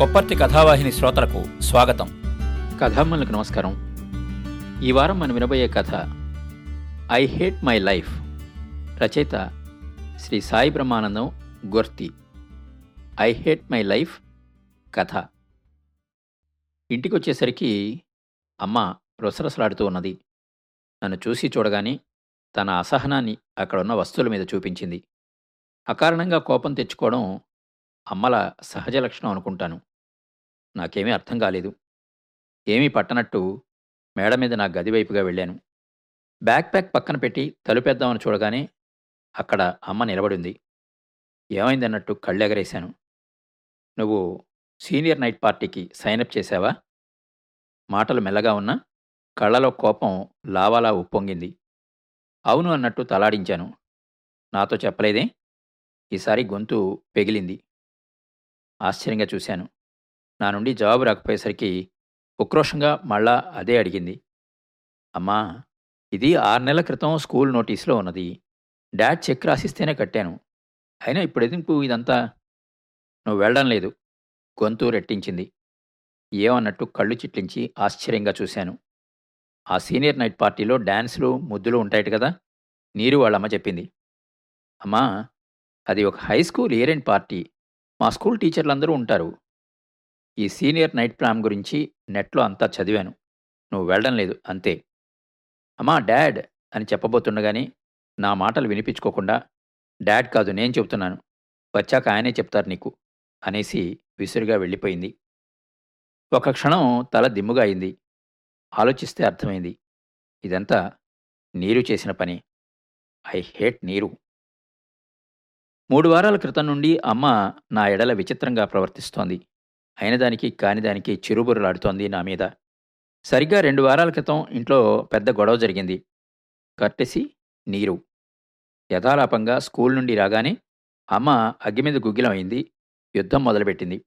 కొప్పర్తి కథావాహిని శ్రోతలకు స్వాగతం. కథామ్మలకు నమస్కారం. ఈ వారం మనం వినబోయే కథ ఐ హేట్ మై లైఫ్ రచయిత Shri Sai Brahmanandam Gorthi. I hate my life కథ. ఇంటికి వచ్చేసరికి అమ్మ రొసరసలాడుతూ ఉన్నది. నన్ను చూసి చూడగానే తన అసహనాన్ని అక్కడున్న వస్తువుల మీద చూపించింది. అకారణంగా కోపం తెచ్చుకోవడం అమ్మల సహజ లక్షణం అనుకుంటాను. నాకేమీ అర్థం కాలేదు. ఏమీ పట్టనట్టు మేడ మీద నా గది వైపుగా వెళ్ళాను. బ్యాక్ ప్యాక్ పక్కన పెట్టి తలుపేద్దామని చూడగానే అక్కడ అమ్మ నిలబడింది. ఏమైందన్నట్టు కళ్ళెగరేశాను. నువ్వు సీనియర్ నైట్ పార్టీకి సైనప్ చేశావా? మాటలు మెల్లగా ఉన్నా కళ్ళలో కోపం లావాలా ఉప్పొంగింది. అవును అన్నట్టు తలాడించాను. నాతో చెప్పలేదే? ఈసారి గొంతు పెగిలింది. ఆశ్చర్యంగా చూశాను. నా నుండి జవాబు రాకపోయేసరికి ఉక్రోషంగా మళ్ళా అదే అడిగింది. అమ్మా ఇది ఆరు నెలల క్రితం స్కూల్ నోటీసులో ఉన్నది. డాడ్ చెక్ రాసిస్తేనే కట్టాను. అయినా ఇప్పుడు ఎదింపు ఇదంతా? నువ్వు వెళ్ళడం లేదు. గొంతు రెట్టించింది. ఏమన్నట్టు కళ్ళు చిట్లించి ఆశ్చర్యంగా చూశాను. ఆ సీనియర్ నైట్ పార్టీలో డ్యాన్సులు ముద్దులు ఉంటాయట కదా? నీరు వాళ్ళమ్మ చెప్పింది. అమ్మా అది ఒక high school year end party. మా స్కూల్ టీచర్లందరూ ఉంటారు. ఈ సీనియర్ నైట్ ప్లాన్ గురించి నెట్లో అంతా చదివాను. నువ్వు వెళ్ళడం లేదు అంతే. అమ్మా డాడ్ అని చెప్పబోతుండగానే నా మాటలు వినిపించుకోకుండా డాడ్ కాదు నేను చెబుతున్నాను. వచ్చాక ఆయనే చెప్తారు నీకు అనేసి విసురుగా వెళ్ళిపోయింది. ఒక క్షణం తల దిమ్ముగా అయింది. ఆలోచిస్తే అర్థమైంది. ఇదంతా నీరు చేసిన పని. ఐ హేట్ నీరు. మూడు వారాల క్రితం నుండి అమ్మ నా ఎడల విచిత్రంగా ప్రవర్తిస్తోంది. అయినదానికి కానిదానికి చిరుబురులాడుతోంది నా మీద. సరిగ్గా రెండు వారాల క్రితం ఇంట్లో పెద్ద గొడవ జరిగింది. కర్టెసి నీరు. యథాలాపంగా స్కూల్ నుండి రాగానే అమ్మ అగ్గి మీద గుగ్గిలం అయింది యుద్ధం మొదలుపెట్టింది.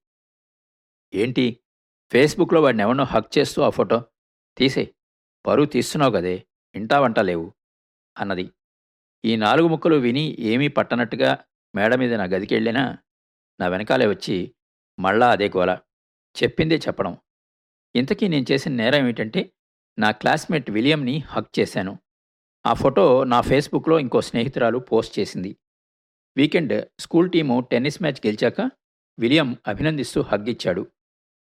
ఏంటి? ఫేస్బుక్లో వాడిని ఎవరినో హక్ చేస్తూ ఆ ఫోటో. తీసే. పరువు తీస్తున్నావు కదే. ఇంటా వంట లేవు. అన్నది. ఈ నాలుగు ముక్కలు విని ఏమీ పట్టనట్టుగా మేడ మీద నా గదికి వెళ్ళినా నా వెనకాలే వచ్చి మళ్ళా అదే గోల. చెప్పిందే చెప్పడం. ఇంతకీ నేను చేసిన నేరం ఏమిటంటే నా క్లాస్మేట్ విలియంని హక్ చేశాను. ఆ ఫోటో నా ఫేస్బుక్లో ఇంకో స్నేహితురాలు పోస్ట్ చేసింది. Weekend school team tennis match గెలిచాక William అభినందిస్తూ హగ్ ఇచ్చాడు.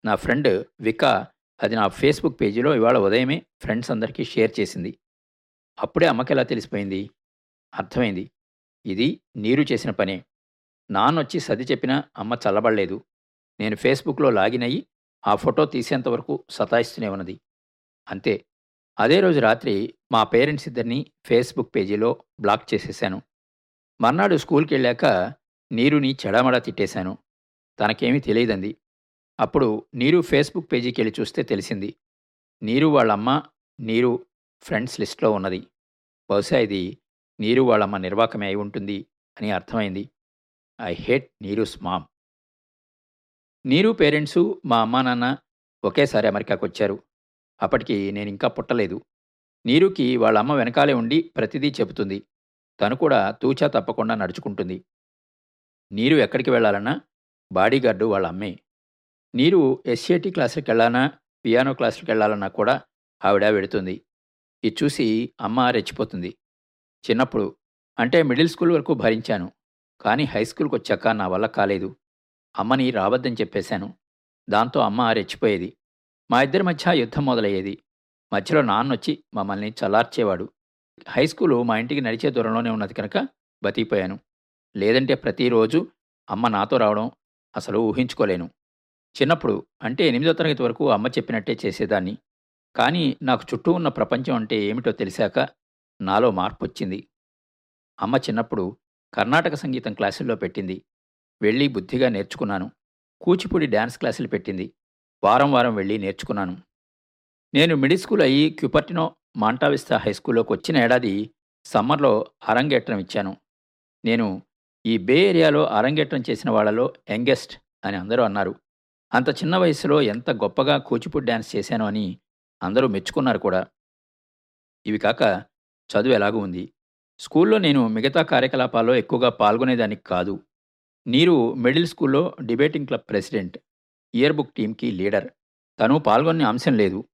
నా ఫ్రెండ్ వికా అది నా ఫేస్బుక్ పేజీలో ఇవాళ ఉదయమే ఫ్రెండ్స్ అందరికీ షేర్ చేసింది. అప్పుడే అమ్మకెలా తెలిసిపోయింది? అర్థమైంది. ఇది నీరు చేసిన పనే. నాన్నొచ్చి సది చెప్పినా అమ్మ చల్లబడలేదు. నేను ఫేస్బుక్లో లాగిన్ అయ్యి ఆ ఫోటో తీసేంతవరకు సతాయిస్తూనే ఉన్నది. అంతే. అదే రోజు రాత్రి మా పేరెంట్స్ ఇద్దరిని ఫేస్బుక్ పేజీలో బ్లాక్ చేసేశాను మర్నాడు స్కూల్కి వెళ్ళాక నీరుని చెడామడా తిట్టేశాను. తనకేమీ తెలియదంది. అప్పుడు నీరు ఫేస్బుక్ పేజీకి వెళ్ళి చూస్తే తెలిసింది. నీరు వాళ్ళమ్మ నీరు ఫ్రెండ్స్ లిస్ట్లో ఉన్నది. బహుశా ఇది నీరు వాళ్ళమ్మ నిర్వాకమే అయి ఉంటుంది అని అర్థమైంది. I hate Neeru's mom. Neeru parents మా అమ్మా నాన్న ఒకేసారి అమెరికాకు వచ్చారు అప్పటికి నేను ఇంకా పుట్టలేదు. నీరుకి వాళ్ళ అమ్మ వెనకాలే ఉండి ప్రతిదీ చెబుతుంది. తను కూడా తూచా తప్పకుండా నడుచుకుంటుంది. నీరు ఎక్కడికి వెళ్ళాలన్నా? బాడీగార్డు వాళ్ళ అమ్మే. నీరు ఎస్ఏటి క్లాసులకు వెళ్ళాలన్నా పియానో క్లాసులకు వెళ్ళాలన్నా కూడా ఆవిడ వెడుతుంది. ఇది చూసి అమ్మ రెచ్చిపోతుంది. చిన్నప్పుడు అంటే మిడిల్ స్కూల్ వరకు భరించాను. కానీ హై స్కూల్కి వచ్చాక నా వల్ల కాలేదు. అమ్మని రావద్దని చెప్పేశాను. దాంతో అమ్మ రెచ్చిపోయేది. మా ఇద్దరి మధ్య యుద్ధం మొదలయ్యేది. మధ్యలో నాన్నొచ్చి మమ్మల్ని చల్లార్చేవాడు. హై స్కూలు మా ఇంటికి నడిచే దూరంలోనే ఉన్నది కనుక బతికిపోయాను. లేదంటే ప్రతిరోజు అమ్మ నాతో రావడం అసలు ఊహించుకోలేను. చిన్నప్పుడు అంటే ఎనిమిదో తరగతి వరకు అమ్మ చెప్పినట్టే చేసేదాన్ని. కానీ నాకు చుట్టూ ఉన్న ప్రపంచం అంటే ఏమిటో తెలిసాక నాలో మార్పు వచ్చింది అమ్మ చిన్నప్పుడు కర్ణాటక సంగీతం క్లాసుల్లో పెట్టింది. వెళ్ళి బుద్ధిగా నేర్చుకున్నాను. కూచిపూడి డ్యాన్స్ క్లాసులు పెట్టింది. వారం వారం వెళ్ళి నేర్చుకున్నాను. నేను మిడిల్ స్కూల్ అయ్యి క్యూపర్టినో మాంటావిస్తా హై స్కూల్లోకి వచ్చిన ఏడాది సమ్మర్లో అరంగేట్రం ఇచ్చాను. నేను ఈ బే ఏరియాలో అరంగేట్రం చేసిన వాళ్ళలో యంగెస్ట్ అని అందరూ అన్నారు. అంత చిన్న వయసులో ఎంత గొప్పగా కూచిపూడి డ్యాన్స్ చేశాను అని అందరూ మెచ్చుకున్నారు కూడా. ఇవి కాక చదువు ఎలాగూ ఉంది. స్కూల్లో నేను మిగతా కార్యకలాపాల్లో ఎక్కువగా పాల్గొనేదానికి కాదు. నీరు మిడిల్ స్కూల్లో debating club president year book టీంకి లీడర్. తను పాల్గొనే అంశం లేదు.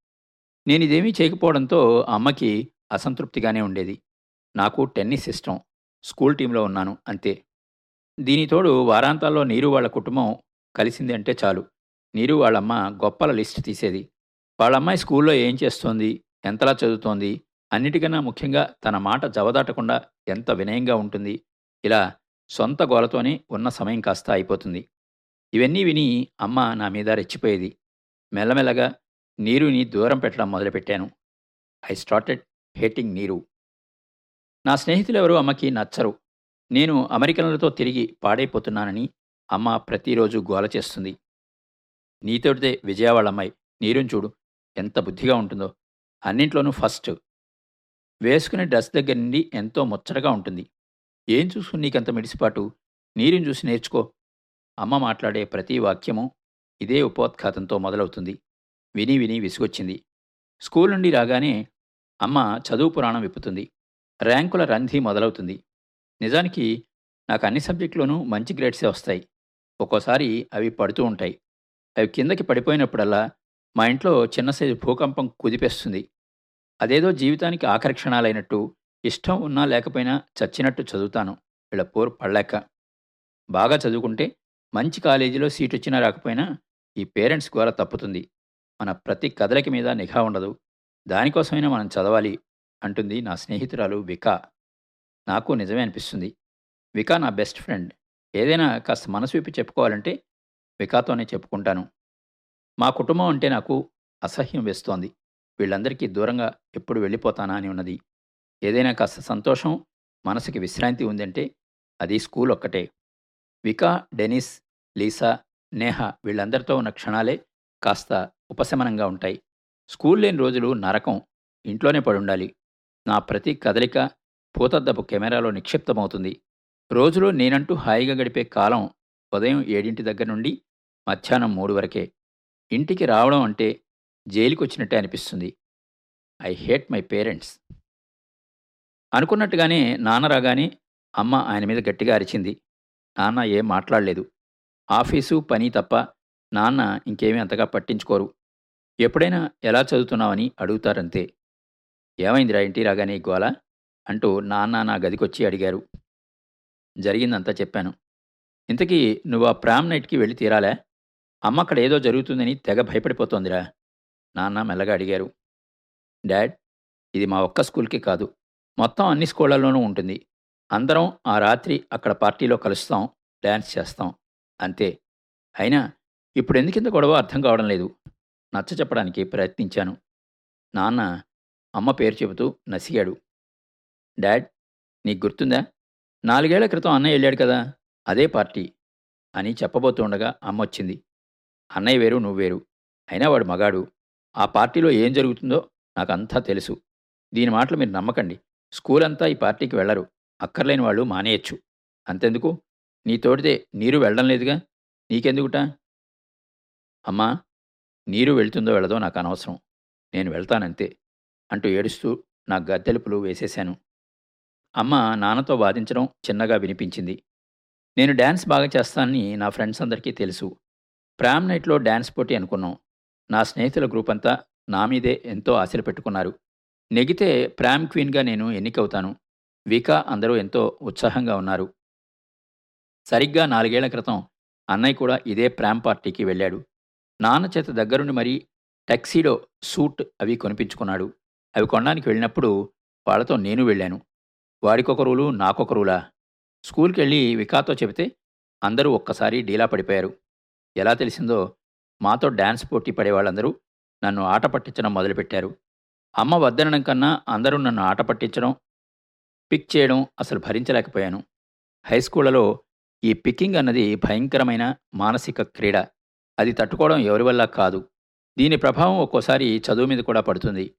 నేను ఇదేమీ చేయకపోవడంతో అమ్మకి అసంతృప్తిగానే ఉండేది. నాకు టెన్నిస్ ఇష్టం. స్కూల్ టీంలో ఉన్నాను అంతే. దీనితోడు వారాంతాల్లో నీరు వాళ్ళ కుటుంబం కలిసింది అంటే చాలు. నీరు వాళ్ళమ్మ గొప్పల లిస్ట్ తీసేది. వాళ్ళమ్మాయి స్కూల్లో ఏం చేస్తోంది ఎంతలా చదువుతోంది అన్నిటికన్నా ముఖ్యంగా తన మాట జవదాటకుండా ఎంత వినయంగా ఉంటుంది ఇలా సొంత గోలతోనే ఉన్న సమయం కాస్త అయిపోతుంది. ఇవన్నీ విని అమ్మ నా మీద రెచ్చిపోయేది. మెల్లమెల్లగా నీరుని దూరం పెట్టడం మొదలుపెట్టాను. ఐ స్టార్టెడ్ హేటింగ్ నీరు. నా స్నేహితులెవరూ అమ్మకి నచ్చరు. నేను అమెరికన్లతో తిరిగి పాడైపోతున్నానని అమ్మ ప్రతిరోజు గోల చేస్తుంది. నీతోటిదే విజయవాడ అమ్మాయి. నీరుని చూడు ఎంత బుద్ధిగా ఉంటుందో. అన్నింట్లోనూ ఫస్ట్. వేసుకునే డ్రెస్ దగ్గర నుండి ఎంతో ముచ్చటగా ఉంటుంది. ఏం చూసుకుని నీకంత మిడిసిపాటు? నీరుని చూసి నేర్చుకో. అమ్మ మాట్లాడే ప్రతి వాక్యము ఇదే ఉపోద్ఘాతంతో మొదలవుతుంది. విని విని విసుగొచ్చింది. స్కూల్ నుండి రాగానే అమ్మ చదువు పురాణం విప్పుతుంది. ర్యాంకుల రంధి మొదలవుతుంది. నిజానికి నాకు అన్ని సబ్జెక్టులోనూ మంచి గ్రేడ్సే వస్తాయి. ఒక్కోసారి అవి పడుతూ ఉంటాయి. అవి కిందకి పడిపోయినప్పుడల్లా మా ఇంట్లో చిన్న సైజు భూకంపం కుదిపేస్తుంది. అదేదో జీవితానికి ఆకర్షణాలైనట్టు ఇష్టం ఉన్నా లేకపోయినా చచ్చినట్టు చదువుతాను. వీళ్ళ పోరు పడలేక. బాగా చదువుకుంటే మంచి కాలేజీలో సీట్ వచ్చినా రాకపోయినా ఈ పేరెంట్స్ గోల తప్పుతుంది. మన ప్రతి కదలిక మీద నిఘా ఉండదు. దానికోసమైనా మనం చదవాలి అంటుంది నా స్నేహితురాలు వికా. నాకు నిజమే అనిపిస్తుంది. వికా నా బెస్ట్ ఫ్రెండ్. ఏదైనా కాస్త మనసు విప్పి చెప్పుకోవాలంటే వికాతోనే చెప్పుకుంటాను. మా కుటుంబం అంటే నాకు అసహ్యం వేస్తోంది. వీళ్ళందరికీ దూరంగా ఎప్పుడు వెళ్ళిపోతానా అని ఉన్నది. ఏదైనా కాస్త సంతోషం మనసుకి విశ్రాంతి ఉందంటే అది స్కూల్ ఒక్కటే. వికా డెనిస్ లీసా నేహ వీళ్ళందరితో ఉన్న క్షణాలే కాస్త ఉపశమనంగా ఉంటాయి. స్కూల్ లేని రోజులు నరకం ఇంట్లోనే పడుండాలి. నా ప్రతి కదలిక పూతద్దపు కెమెరాలో నిక్షిప్తమవుతుంది. రోజులో నేనంటూ హాయిగా గడిపే కాలం ఉదయం ఏడింటి దగ్గర నుండి మధ్యాహ్నం మూడు వరకే. ఇంటికి రావడం అంటే జైలుకొచ్చినట్టే అనిపిస్తుంది. I hate my parents. అనుకున్నట్టుగానే నాన్న రాగానే అమ్మ ఆయన మీద గట్టిగా అరిచింది. నాన్న ఏం మాట్లాడలేదు. ఆఫీసు పని తప్ప నాన్న ఇంకేమీ అంతగా పట్టించుకోరు. ఎప్పుడైనా ఎలా చదువుతున్నావని అడుగుతారంతే. ఏమైందిరా ఇంటి రాగానే గోల? అంటూ నాన్న నా గదికొచ్చి అడిగారు. జరిగిందంతా చెప్పాను. ఇంతకీ నువ్వు ఆ ప్రామ్ నైట్కి వెళ్ళి తీరాలా? అమ్మ అక్కడ ఏదో జరుగుతుందని తెగ భయపడిపోతోందిరా. నాన్న మెల్లగా అడిగారు. డాడ్ ఇది మా ఒక్క స్కూల్కి కాదు. మొత్తం అన్ని స్కూళ్ళల్లోనూ ఉంటుంది. అందరం ఆ రాత్రి అక్కడ పార్టీలో కలుస్తాం డ్యాన్స్ చేస్తాం. అంతే. అయినా ఇప్పుడు ఎందుకింత గొడవ అర్థం కావడం లేదు. నచ్చ చెప్పడానికి ప్రయత్నించాను. నాన్న అమ్మ పేరు చెబుతూ నసిగాడు. డాడ్ నీకు గుర్తుందా? నాలుగేళ్ళ క్రితం అన్నయ్య వెళ్ళాడు కదా అదే పార్టీ అని చెప్పబోతుండగా అమ్మ వచ్చింది. అన్నయ్య వేరు నువ్వు వేరు. అయినా వాడు మగాడు. ఆ పార్టీలో ఏం జరుగుతుందో నాకు అంతా తెలుసు. దీని మాటలు మీరు నమ్మకండి. స్కూల్ అంతా ఈ పార్టీకి వెళ్ళరు. అక్కర్లేని వాళ్ళు మానేయచ్చు. అంతెందుకు? నీ తోడితే నీరు వెళ్ళడం లేదుగా? నీకెందుకుట? అమ్మా నీరు వెళ్తుందో వెళ్ళదో నాకు అనవసరం. నేను వెళ్తానంతే అంటూ ఏడుస్తూ నా గద్దెలుపులు వేసేశాను. అమ్మ నాన్నతో వాదించడం చిన్నగా వినిపించింది. నేను డ్యాన్స్ బాగా చేస్తానని నా ఫ్రెండ్స్ అందరికీ తెలుసు. ప్రామ్ నైట్లో డ్యాన్స్ పోటీ అనుకున్నాం. నా స్నేహితుల గ్రూప్ అంతా నా మీదే ఎంతో ఆశలు పెట్టుకున్నారు. నెగితే ప్రామ్ క్వీన్గా నేను ఎన్నికవుతాను. వికా అందరూ ఎంతో ఉత్సాహంగా ఉన్నారు. సరిగ్గా నాలుగేళ్ళ క్రితం అన్నయ్య కూడా ఇదే ప్రామ్ పార్టీకి వెళ్ళాడు. నాన్న చేత దగ్గరుండి మరీ టెక్సీడో సూట్ అవి కొనిపించుకున్నాడు. అవి కొనడానికి వెళ్ళినప్పుడు వాళ్ళతో నేను వెళ్ళాను. వాడికొక రూలు నాకొక రూలా? స్కూల్కి వెళ్ళి వికాతో చెబితే అందరూ ఒక్కసారి డీలా పడిపోయారు. ఎలా తెలిసిందో మాతో డ్యాన్స్ పోటీ పడే వాళ్ళందరూ నన్ను ఆట పట్టించడం మొదలుపెట్టారు. అమ్మ వద్దనడం కన్నా అందరూ నన్ను ఆట పట్టించడం పిక్ చేయడం అసలు భరించలేకపోయాను. హై స్కూళ్ళలో ఈ పిక్కింగ్ అన్నది భయంకరమైన మానసిక క్రీడ. అది తట్టుకోవడం ఎవరి వల్ల కాదు. దీని ప్రభావం ఒక్కోసారి చదువు మీద కూడా పడుతుంది.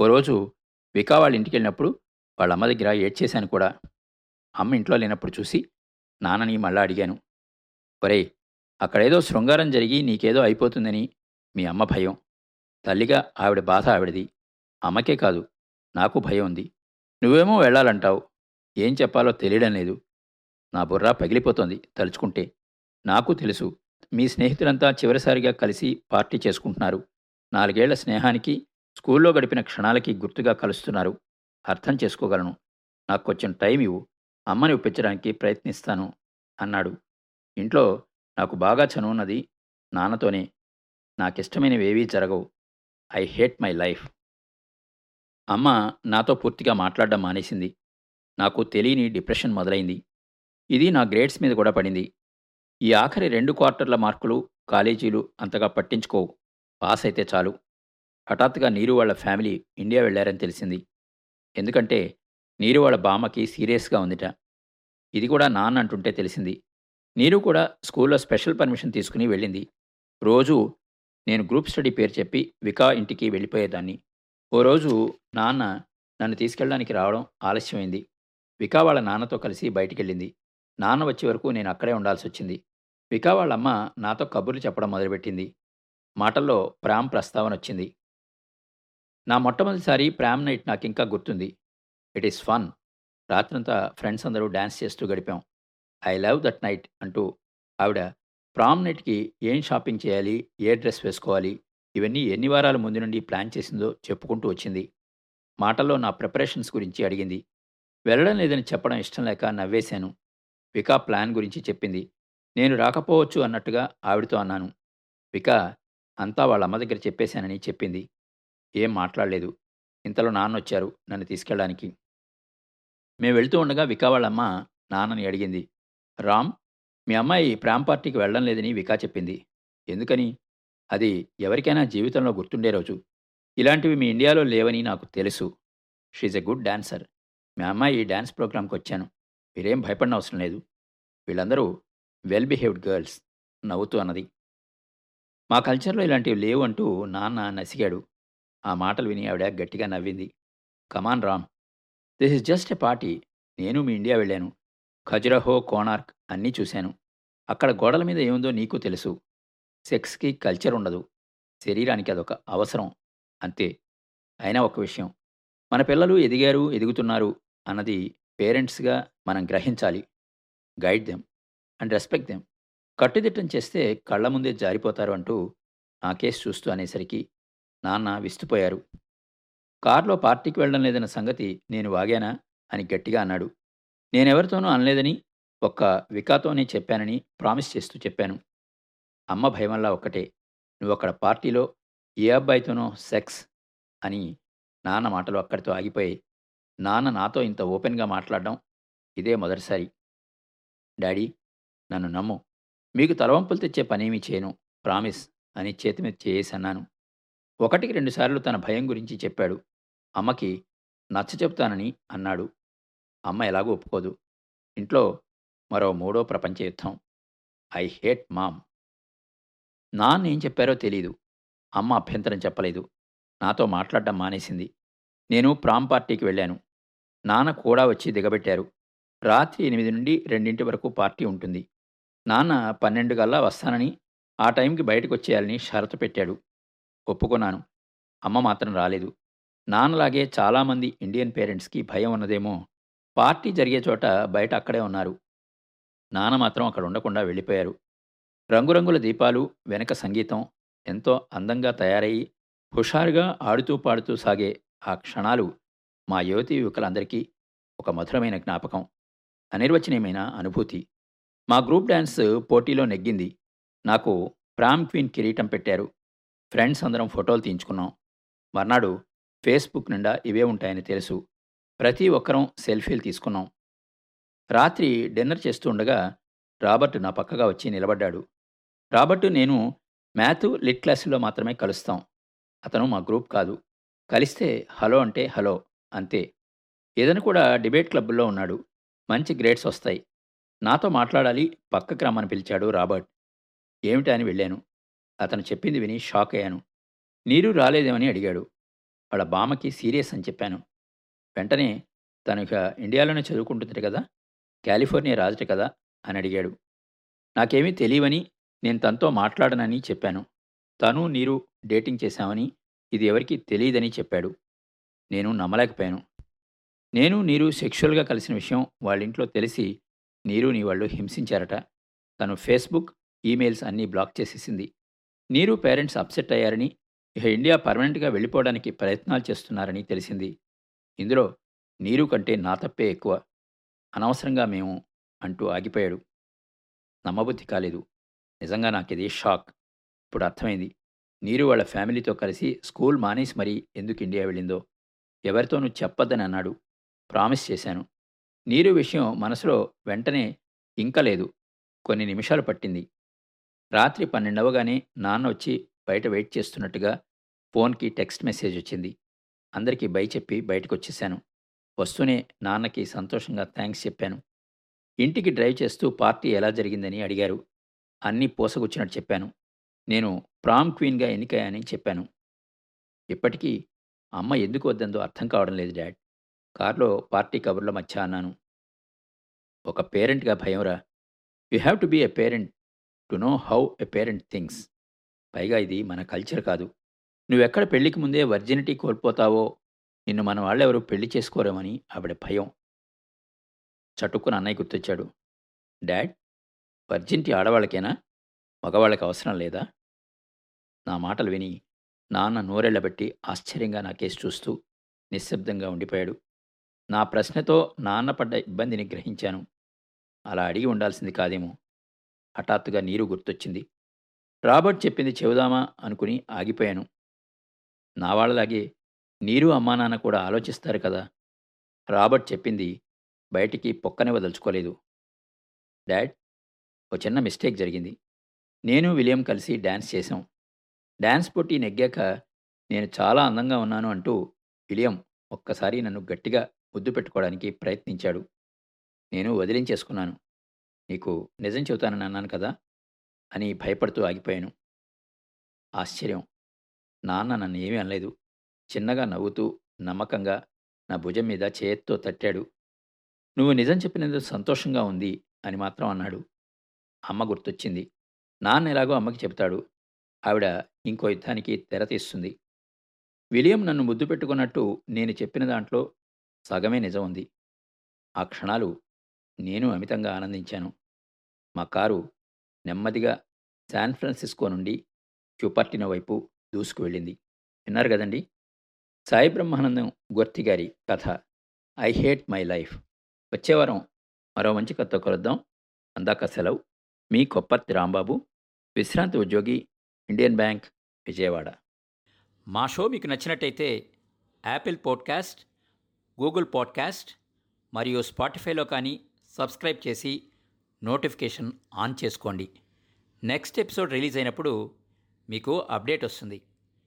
ఓ రోజు వికా వాళ్ళ ఇంటికి వెళ్ళినప్పుడు వాళ్ళ అమ్మ దగ్గర ఏడ్చేశాను కూడా. అమ్మ ఇంట్లో లేనప్పుడు చూసి నాన్నని మళ్ళా అడిగాను. ఒరేయ్ అక్కడేదో శృంగారం జరిగి నీకేదో అయిపోతుందని మీ అమ్మ భయం. తల్లిగా ఆవిడ బాధ ఆవిడది. అమ్మకే కాదు నాకు భయం ఉంది. నువ్వేమో వెళ్ళాలంటావు. ఏం చెప్పాలో తెలియడం లేదు. నా బుర్ర పగిలిపోతోంది తలుచుకుంటే. నాకు తెలుసు మీ స్నేహితులంతా చివరిసారిగా కలిసి పార్టీ చేసుకుంటున్నారు. నాలుగేళ్ళ స్నేహానికి స్కూల్లో గడిపిన క్షణాలకి గుర్తుగా కలుస్తున్నారు. అర్థం చేసుకోగలను. నాకు కొంచెం టైం ఇవ్వు. అమ్మని ఒప్పించడానికి ప్రయత్నిస్తాను అన్నాడు. ఇంట్లో నాకు బాగా చనువున్నది నాన్నతోనే. నాకిష్టమైనవేవీ జరగవు. I hate my life. అమ్మ నాతో పూర్తిగా మాట్లాడడం మానేసింది. నాకు తెలియని డిప్రెషన్ మొదలైంది. ఇది నా గ్రేడ్స్ మీద కూడా పడింది. ఈ ఆఖరి రెండు క్వార్టర్ల మార్కులు కాలేజీలు అంతగా పట్టించుకోవు. పాస్ అయితే చాలు. హఠాత్తుగా నీరు వాళ్ళ ఫ్యామిలీ ఇండియా వెళ్ళారని తెలిసింది. ఎందుకంటే నీరు వాళ్ళ బామ్మకి సీరియస్గా ఉందిట. ఇది కూడా నాన్న అంటుంటే తెలిసింది. నీరు కూడా స్కూల్లో స్పెషల్ పర్మిషన్ తీసుకుని వెళ్ళింది. రోజు నేను గ్రూప్ స్టడీ పేరు చెప్పి వికా ఇంటికి వెళ్ళిపోయేదాన్ని. ఓ రోజు నాన్న నన్ను తీసుకెళ్ళడానికి రావడం ఆలస్యమైంది. వికా వాళ్ళ నాన్నతో కలిసి బయటికెళ్ళింది. నాన్న వచ్చే వరకు నేను అక్కడే ఉండాల్సి వచ్చింది వికా అమ్మ నాతో కబుర్లు చెప్పడం మొదలుపెట్టింది. మాటల్లో ప్రామ్ ప్రస్తావన వచ్చింది నా మొట్టమొదటిసారి ప్రామ్ నైట్ నాకు ఇంకా గుర్తుంది. It is fun. రాత్రంతా ఫ్రెండ్స్ అందరూ డ్యాన్స్ చేస్తూ గడిపాం. ఐ లవ్ దట్ నైట్ అంటూ ఆవిడ ప్రామ్ నైట్కి ఏం షాపింగ్ చేయాలి? ఏ డ్రెస్ వేసుకోవాలి? ఇవన్నీ ఎన్ని వారాల ముందు నుండి ప్లాన్ చేసిందో చెప్పుకుంటూ వచ్చింది. మాటల్లో నా ప్రిపరేషన్స్ గురించి అడిగింది. వెళ్ళడం లేదని చెప్పడం ఇష్టం లేక నవ్వేశాను. వికా ప్లాన్ గురించి చెప్పింది. నేను రాకపోవచ్చు అన్నట్టుగా ఆవిడతో అన్నాను. వికా అంతా వాళ్ళ అమ్మ దగ్గర చెప్పేశానని చెప్పింది. ఏం మాట్లాడలేదు. ఇంతలో నాన్న వచ్చారు నన్ను తీసుకెళ్ళడానికి. మేము వెళ్తూ ఉండగా వికా వాళ్ళమ్మ నాన్నని అడిగింది. రామ్ మీ అమ్మాయి ప్రామ్ పార్టీకి వెళ్ళడం లేదని వికా చెప్పింది. ఎందుకని? అది ఎవరికైనా జీవితంలో గుర్తుండే రోజు. ఇలాంటివి మీ ఇండియాలో లేవని నాకు తెలుసు. షీజ్ ఎ గుడ్ డాన్సర్ మీ అమ్మాయి డ్యాన్స్ ప్రోగ్రాంకి వచ్చాను. మీరేం భయపడిన అవసరం లేదు. వీళ్ళందరూ వెల్ బిహేవ్డ్ గర్ల్స్ నవ్వుతూ అన్నది. మా కల్చర్లో ఇలాంటివి లేవు అంటూ నాన్న నసిగాడు. ఆ మాటలు విని ఆవిడ గట్టిగా నవ్వింది. Come on Ram this is just a party నేను మీ ఇండియా వెళ్ళాను. ఖజురహో కోనార్క్ అన్నీ చూశాను. అక్కడ గోడల మీద ఏముందో నీకు తెలుసు. సెక్స్కి కల్చర్ ఉండదు. శరీరానికి అదొక అవసరం. అంతే. అయినా ఒక విషయం. మన పిల్లలు ఎదిగారు ఎదుగుతున్నారు అన్నది పేరెంట్స్గా మనం గ్రహించాలి. Guide them and respect them. కట్టుదిట్టం చేస్తే కళ్ళ ముందే జారిపోతారు అంటూ నా కేసు చూస్తూ అనేసరికి నాన్న విస్తుపోయారు. కారులో పార్టీకి వెళ్ళడం లేదన్న సంగతి నేను వాగానా? అని గట్టిగా అన్నాడు. నేనెవరితోనూ అనలేదని ఒక్క వికాతోనే చెప్పానని ప్రామిస్ చేస్తూ చెప్పాను. అమ్మ భయమల్లా ఒక్కటే. నువ్వు అక్కడ పార్టీలో ఏ అబ్బాయితోనో సెక్స్ అని నాన్న మాటలు అక్కడితో ఆగిపోయి నాన్న నాతో ఇంత ఓపెన్గా మాట్లాడడం ఇదే మొదటిసారి. డాడీ నన్ను నమ్ము. మీకు తలవంపులు తెచ్చే పనేమీ చేయను. ప్రామిస్ అని చేతి మీద చేసి అన్నాను. ఒకటికి రెండుసార్లు తన భయం గురించి చెప్పాడు. అమ్మకి నచ్చ చెప్తానని అన్నాడు. అమ్మ ఎలాగో ఒప్పుకోదు. ఇంట్లో మరో మూడో ప్రపంచ యుద్ధం. I hate mom. నాన్న ఏం చెప్పారో తెలియదు అమ్మ అభ్యంతరం చెప్పలేదు. నాతో మాట్లాడడం మానేసింది. నేను ప్రామ్ పార్టీకి వెళ్ళాను. నాన్న కూడా వచ్చి దిగబెట్టారు. రాత్రి ఎనిమిది నుండి రెండింటి వరకు పార్టీ ఉంటుంది. నాన్న పన్నెండు గల్లా వస్తానని ఆ టైంకి బయటకు వచ్చేయాలని షరతు పెట్టాడు. ఒప్పుకున్నాను. అమ్మ మాత్రం రాలేదు. నాన్నలాగే చాలామంది ఇండియన్ పేరెంట్స్కి భయం ఉన్నదేమో. పార్టీ జరిగే చోట బయట అక్కడే ఉన్నారు. నాన్న మాత్రం అక్కడ ఉండకుండా వెళ్ళిపోయారు. రంగురంగుల దీపాలు వెనక సంగీతం ఎంతో అందంగా తయారయ్యి హుషారుగా ఆడుతూ పాడుతూ సాగే ఆ క్షణాలు మా యువతి యువకులందరికీ ఒక మధురమైన జ్ఞాపకం అనిర్వచనీయమైన అనుభూతి. మా గ్రూప్ డ్యాన్స్ పోటీలో నెగ్గింది. నాకు ప్రామ్ క్వీన్ కిరీటం పెట్టారు. ఫ్రెండ్స్ అందరం ఫోటోలు తీయించుకున్నాం. మర్నాడు ఫేస్బుక్ నిండా ఇవే ఉంటాయని తెలుసు. ప్రతి ఒక్కరం సెల్ఫీలు తీసుకున్నాం. రాత్రి డిన్నర్ చేస్తూ ఉండగా రాబర్ట్ నా పక్కగా వచ్చి నిలబడ్డాడు. రాబర్ట్ నేను మ్యాథ్ లిట్ క్లాసులో మాత్రమే కలుస్తాం. అతను మా గ్రూప్ కాదు. కలిస్తే హలో అంటే హలో అంతే. ఏదైనా కూడా డిబేట్ క్లబ్లో ఉన్నాడు. మంచి గ్రేడ్స్ వస్తాయి. నాతో మాట్లాడాలి పక్క రమ్మని పిలిచాడు రాబర్ట్. ఏమిటా అని వెళ్ళాను. అతను చెప్పింది విని షాక్ అయ్యాను. నీరు రాలేదేమని అడిగాడు. వాళ్ళ బామకి సీరియస్ అని చెప్పాను. వెంటనే తను ఇక ఇండియాలోనే చదువుకుంటుంది కదా కాలిఫోర్నియా రాజట కదా అని అడిగాడు. నాకేమీ తెలియవని నేను తనతో మాట్లాడనని చెప్పాను. తను నీరు డేటింగ్ చేశామని ఇది ఎవరికీ తెలియదని చెప్పాడు. నేను నమ్మలేకపోయాను. నేను నీరు సెక్షువల్గా కలిసిన విషయం వాళ్ళింట్లో తెలిసి నీరు నీ వాళ్ళు హింసించారట. తను ఫేస్బుక్ ఈమెయిల్స్ అన్నీ బ్లాక్ చేసేసింది. నీరు పేరెంట్స్ అప్సెట్ అయ్యారని ఇక ఇండియా పర్మనెంట్గా వెళ్ళిపోవడానికి ప్రయత్నాలు చేస్తున్నారని తెలిసింది. ఇందులో నీరు కంటే నా తప్పే ఎక్కువ. అనవసరంగా మేము అంటూ ఆగిపోయాడు. నమ్మబుద్ధి కాలేదు. నిజంగా నాకిది షాక్. ఇప్పుడు అర్థమైంది. నీరు వాళ్ళ ఫ్యామిలీతో కలిసి స్కూల్ మానేసి మరీ ఎందుకు ఇండియా వెళ్ళిందో. ఎవరితోనూ చెప్పొద్దని అన్నాడు. ప్రామిస్ చేశాను. నీరు విషయం మనసులో వెంటనే ఇంకలేదు కొన్ని నిమిషాలు పట్టింది. రాత్రి పన్నెండవగానే నాన్న వచ్చి బయట వెయిట్ చేస్తున్నట్టుగా ఫోన్కి టెక్స్ట్ మెసేజ్ వచ్చింది. అందరికీ బై చెప్పి బయటకు వచ్చేసాను వస్తూనే నాన్నకి సంతోషంగా థ్యాంక్స్ చెప్పాను. ఇంటికి డ్రైవ్ చేస్తూ పార్టీ ఎలా జరిగిందని అడిగారు. అన్నీ పోసగుచ్చినట్టు చెప్పాను. నేను ప్రామ్ క్వీన్గా ఎన్నికయ్యానని చెప్పాను. ఇప్పటికీ అమ్మ ఎందుకు వద్దందో అర్థం కావడం లేదు డాడ్. కారులో పార్టీ కబుర్ల మధ్య అన్నాను. ఒక పేరెంట్గా భయంరా. You have to be a parent to know how a parent things పైగా ఇది మన కల్చర్ కాదు. నువ్వెక్కడ పెళ్ళికి ముందే వర్జినిటీ కోల్పోతావో నిన్ను మన వాళ్ళెవరూ పెళ్ళి చేసుకోరేమని ఆవిడ భయం. చటుక్కున అన్నయ్య గుర్తొచ్చాడు. డాడ్ వర్జింటి ఆడవాళ్ళకేనా? మగవాళ్ళకి అవసరం లేదా? నా మాటలు విని నాన్న నోరెళ్ళబెట్టి ఆశ్చర్యంగా నా కేసు చూస్తూ నిశ్శబ్దంగా ఉండిపోయాడు. నా ప్రశ్నతో నాన్న పడ్డ ఇబ్బందిని గ్రహించాను. అలా అడిగి ఉండాల్సింది కాదేమో? హఠాత్తుగా నీరు గుర్తొచ్చింది. రాబర్ట్ చెప్పింది చెబుదామా అనుకుని ఆగిపోయాను. నా వాళ్ళలాగే నీరు అమ్మా నాన్న కూడా ఆలోచిస్తారు కదా? రాబర్ట్ చెప్పింది బయటికి పొక్కనే వదలుచుకోలేదు. డాడ్ ఓ చిన్న మిస్టేక్ జరిగింది. నేను విలియం కలిసి డ్యాన్స్ చేశాం. డ్యాన్స్ పోటీ నెగ్గాక నేను చాలా అందంగా ఉన్నాను అంటూ విలియం ఒక్కసారి నన్ను గట్టిగా ముద్దు పెట్టుకోవడానికి ప్రయత్నించాడు. నేను వదిలించేసుకున్నాను. నీకు నిజం చెబుతానని అన్నాను కదా అని భయపడుతూ ఆగిపోయాను. ఆశ్చర్యం. నాన్న నన్ను ఏమీ అనలేదు. చిన్నగా నవ్వుతూ నమ్మకంగా నా భుజం మీద చేత్తో తట్టాడు. నువ్వు నిజం చెప్పినందుకు సంతోషంగా ఉంది అని మాత్రం అన్నాడు. అమ్మ గుర్తొచ్చింది. నాన్న ఎలాగో అమ్మకి చెబుతాడు. ఆవిడ ఇంకో యుద్ధానికి తెర తీస్తుంది. విలియం నన్ను ముద్దు పెట్టుకున్నట్టు నేను చెప్పిన దాంట్లో సగమే నిజం ఉంది. ఆ క్షణాలు నేను అమితంగా ఆనందించాను. మా కారు నెమ్మదిగా శాన్ ఫ్రాన్సిస్కో నుండి క్యూపర్టినో వైపు దూసుకు వెళ్ళింది. విన్నారు కదండి? సాయి బ్రహ్మానందం గొర్తి గారి కథ ఐ హేట్ మై లైఫ్. వచ్చే వారం మరో మంచి కథతో కలుద్దాం. అందాక సెలవు. మీ కొప్పర్తి రాంబాబు విశ్రాంతి ఉద్యోగి ఇండియన్ బ్యాంక్ విజయవాడ. మా షో మీకు నచ్చినట్టయితే యాపిల్ పాడ్కాస్ట్ గూగుల్ పాడ్కాస్ట్ మరియు స్పాటిఫైలో కానీ సబ్స్క్రైబ్ చేసి నోటిఫికేషన్ ఆన్ చేసుకోండి. నెక్స్ట్ ఎపిసోడ్ రిలీజ్ అయినప్పుడు మీకు అప్డేట్ వస్తుంది.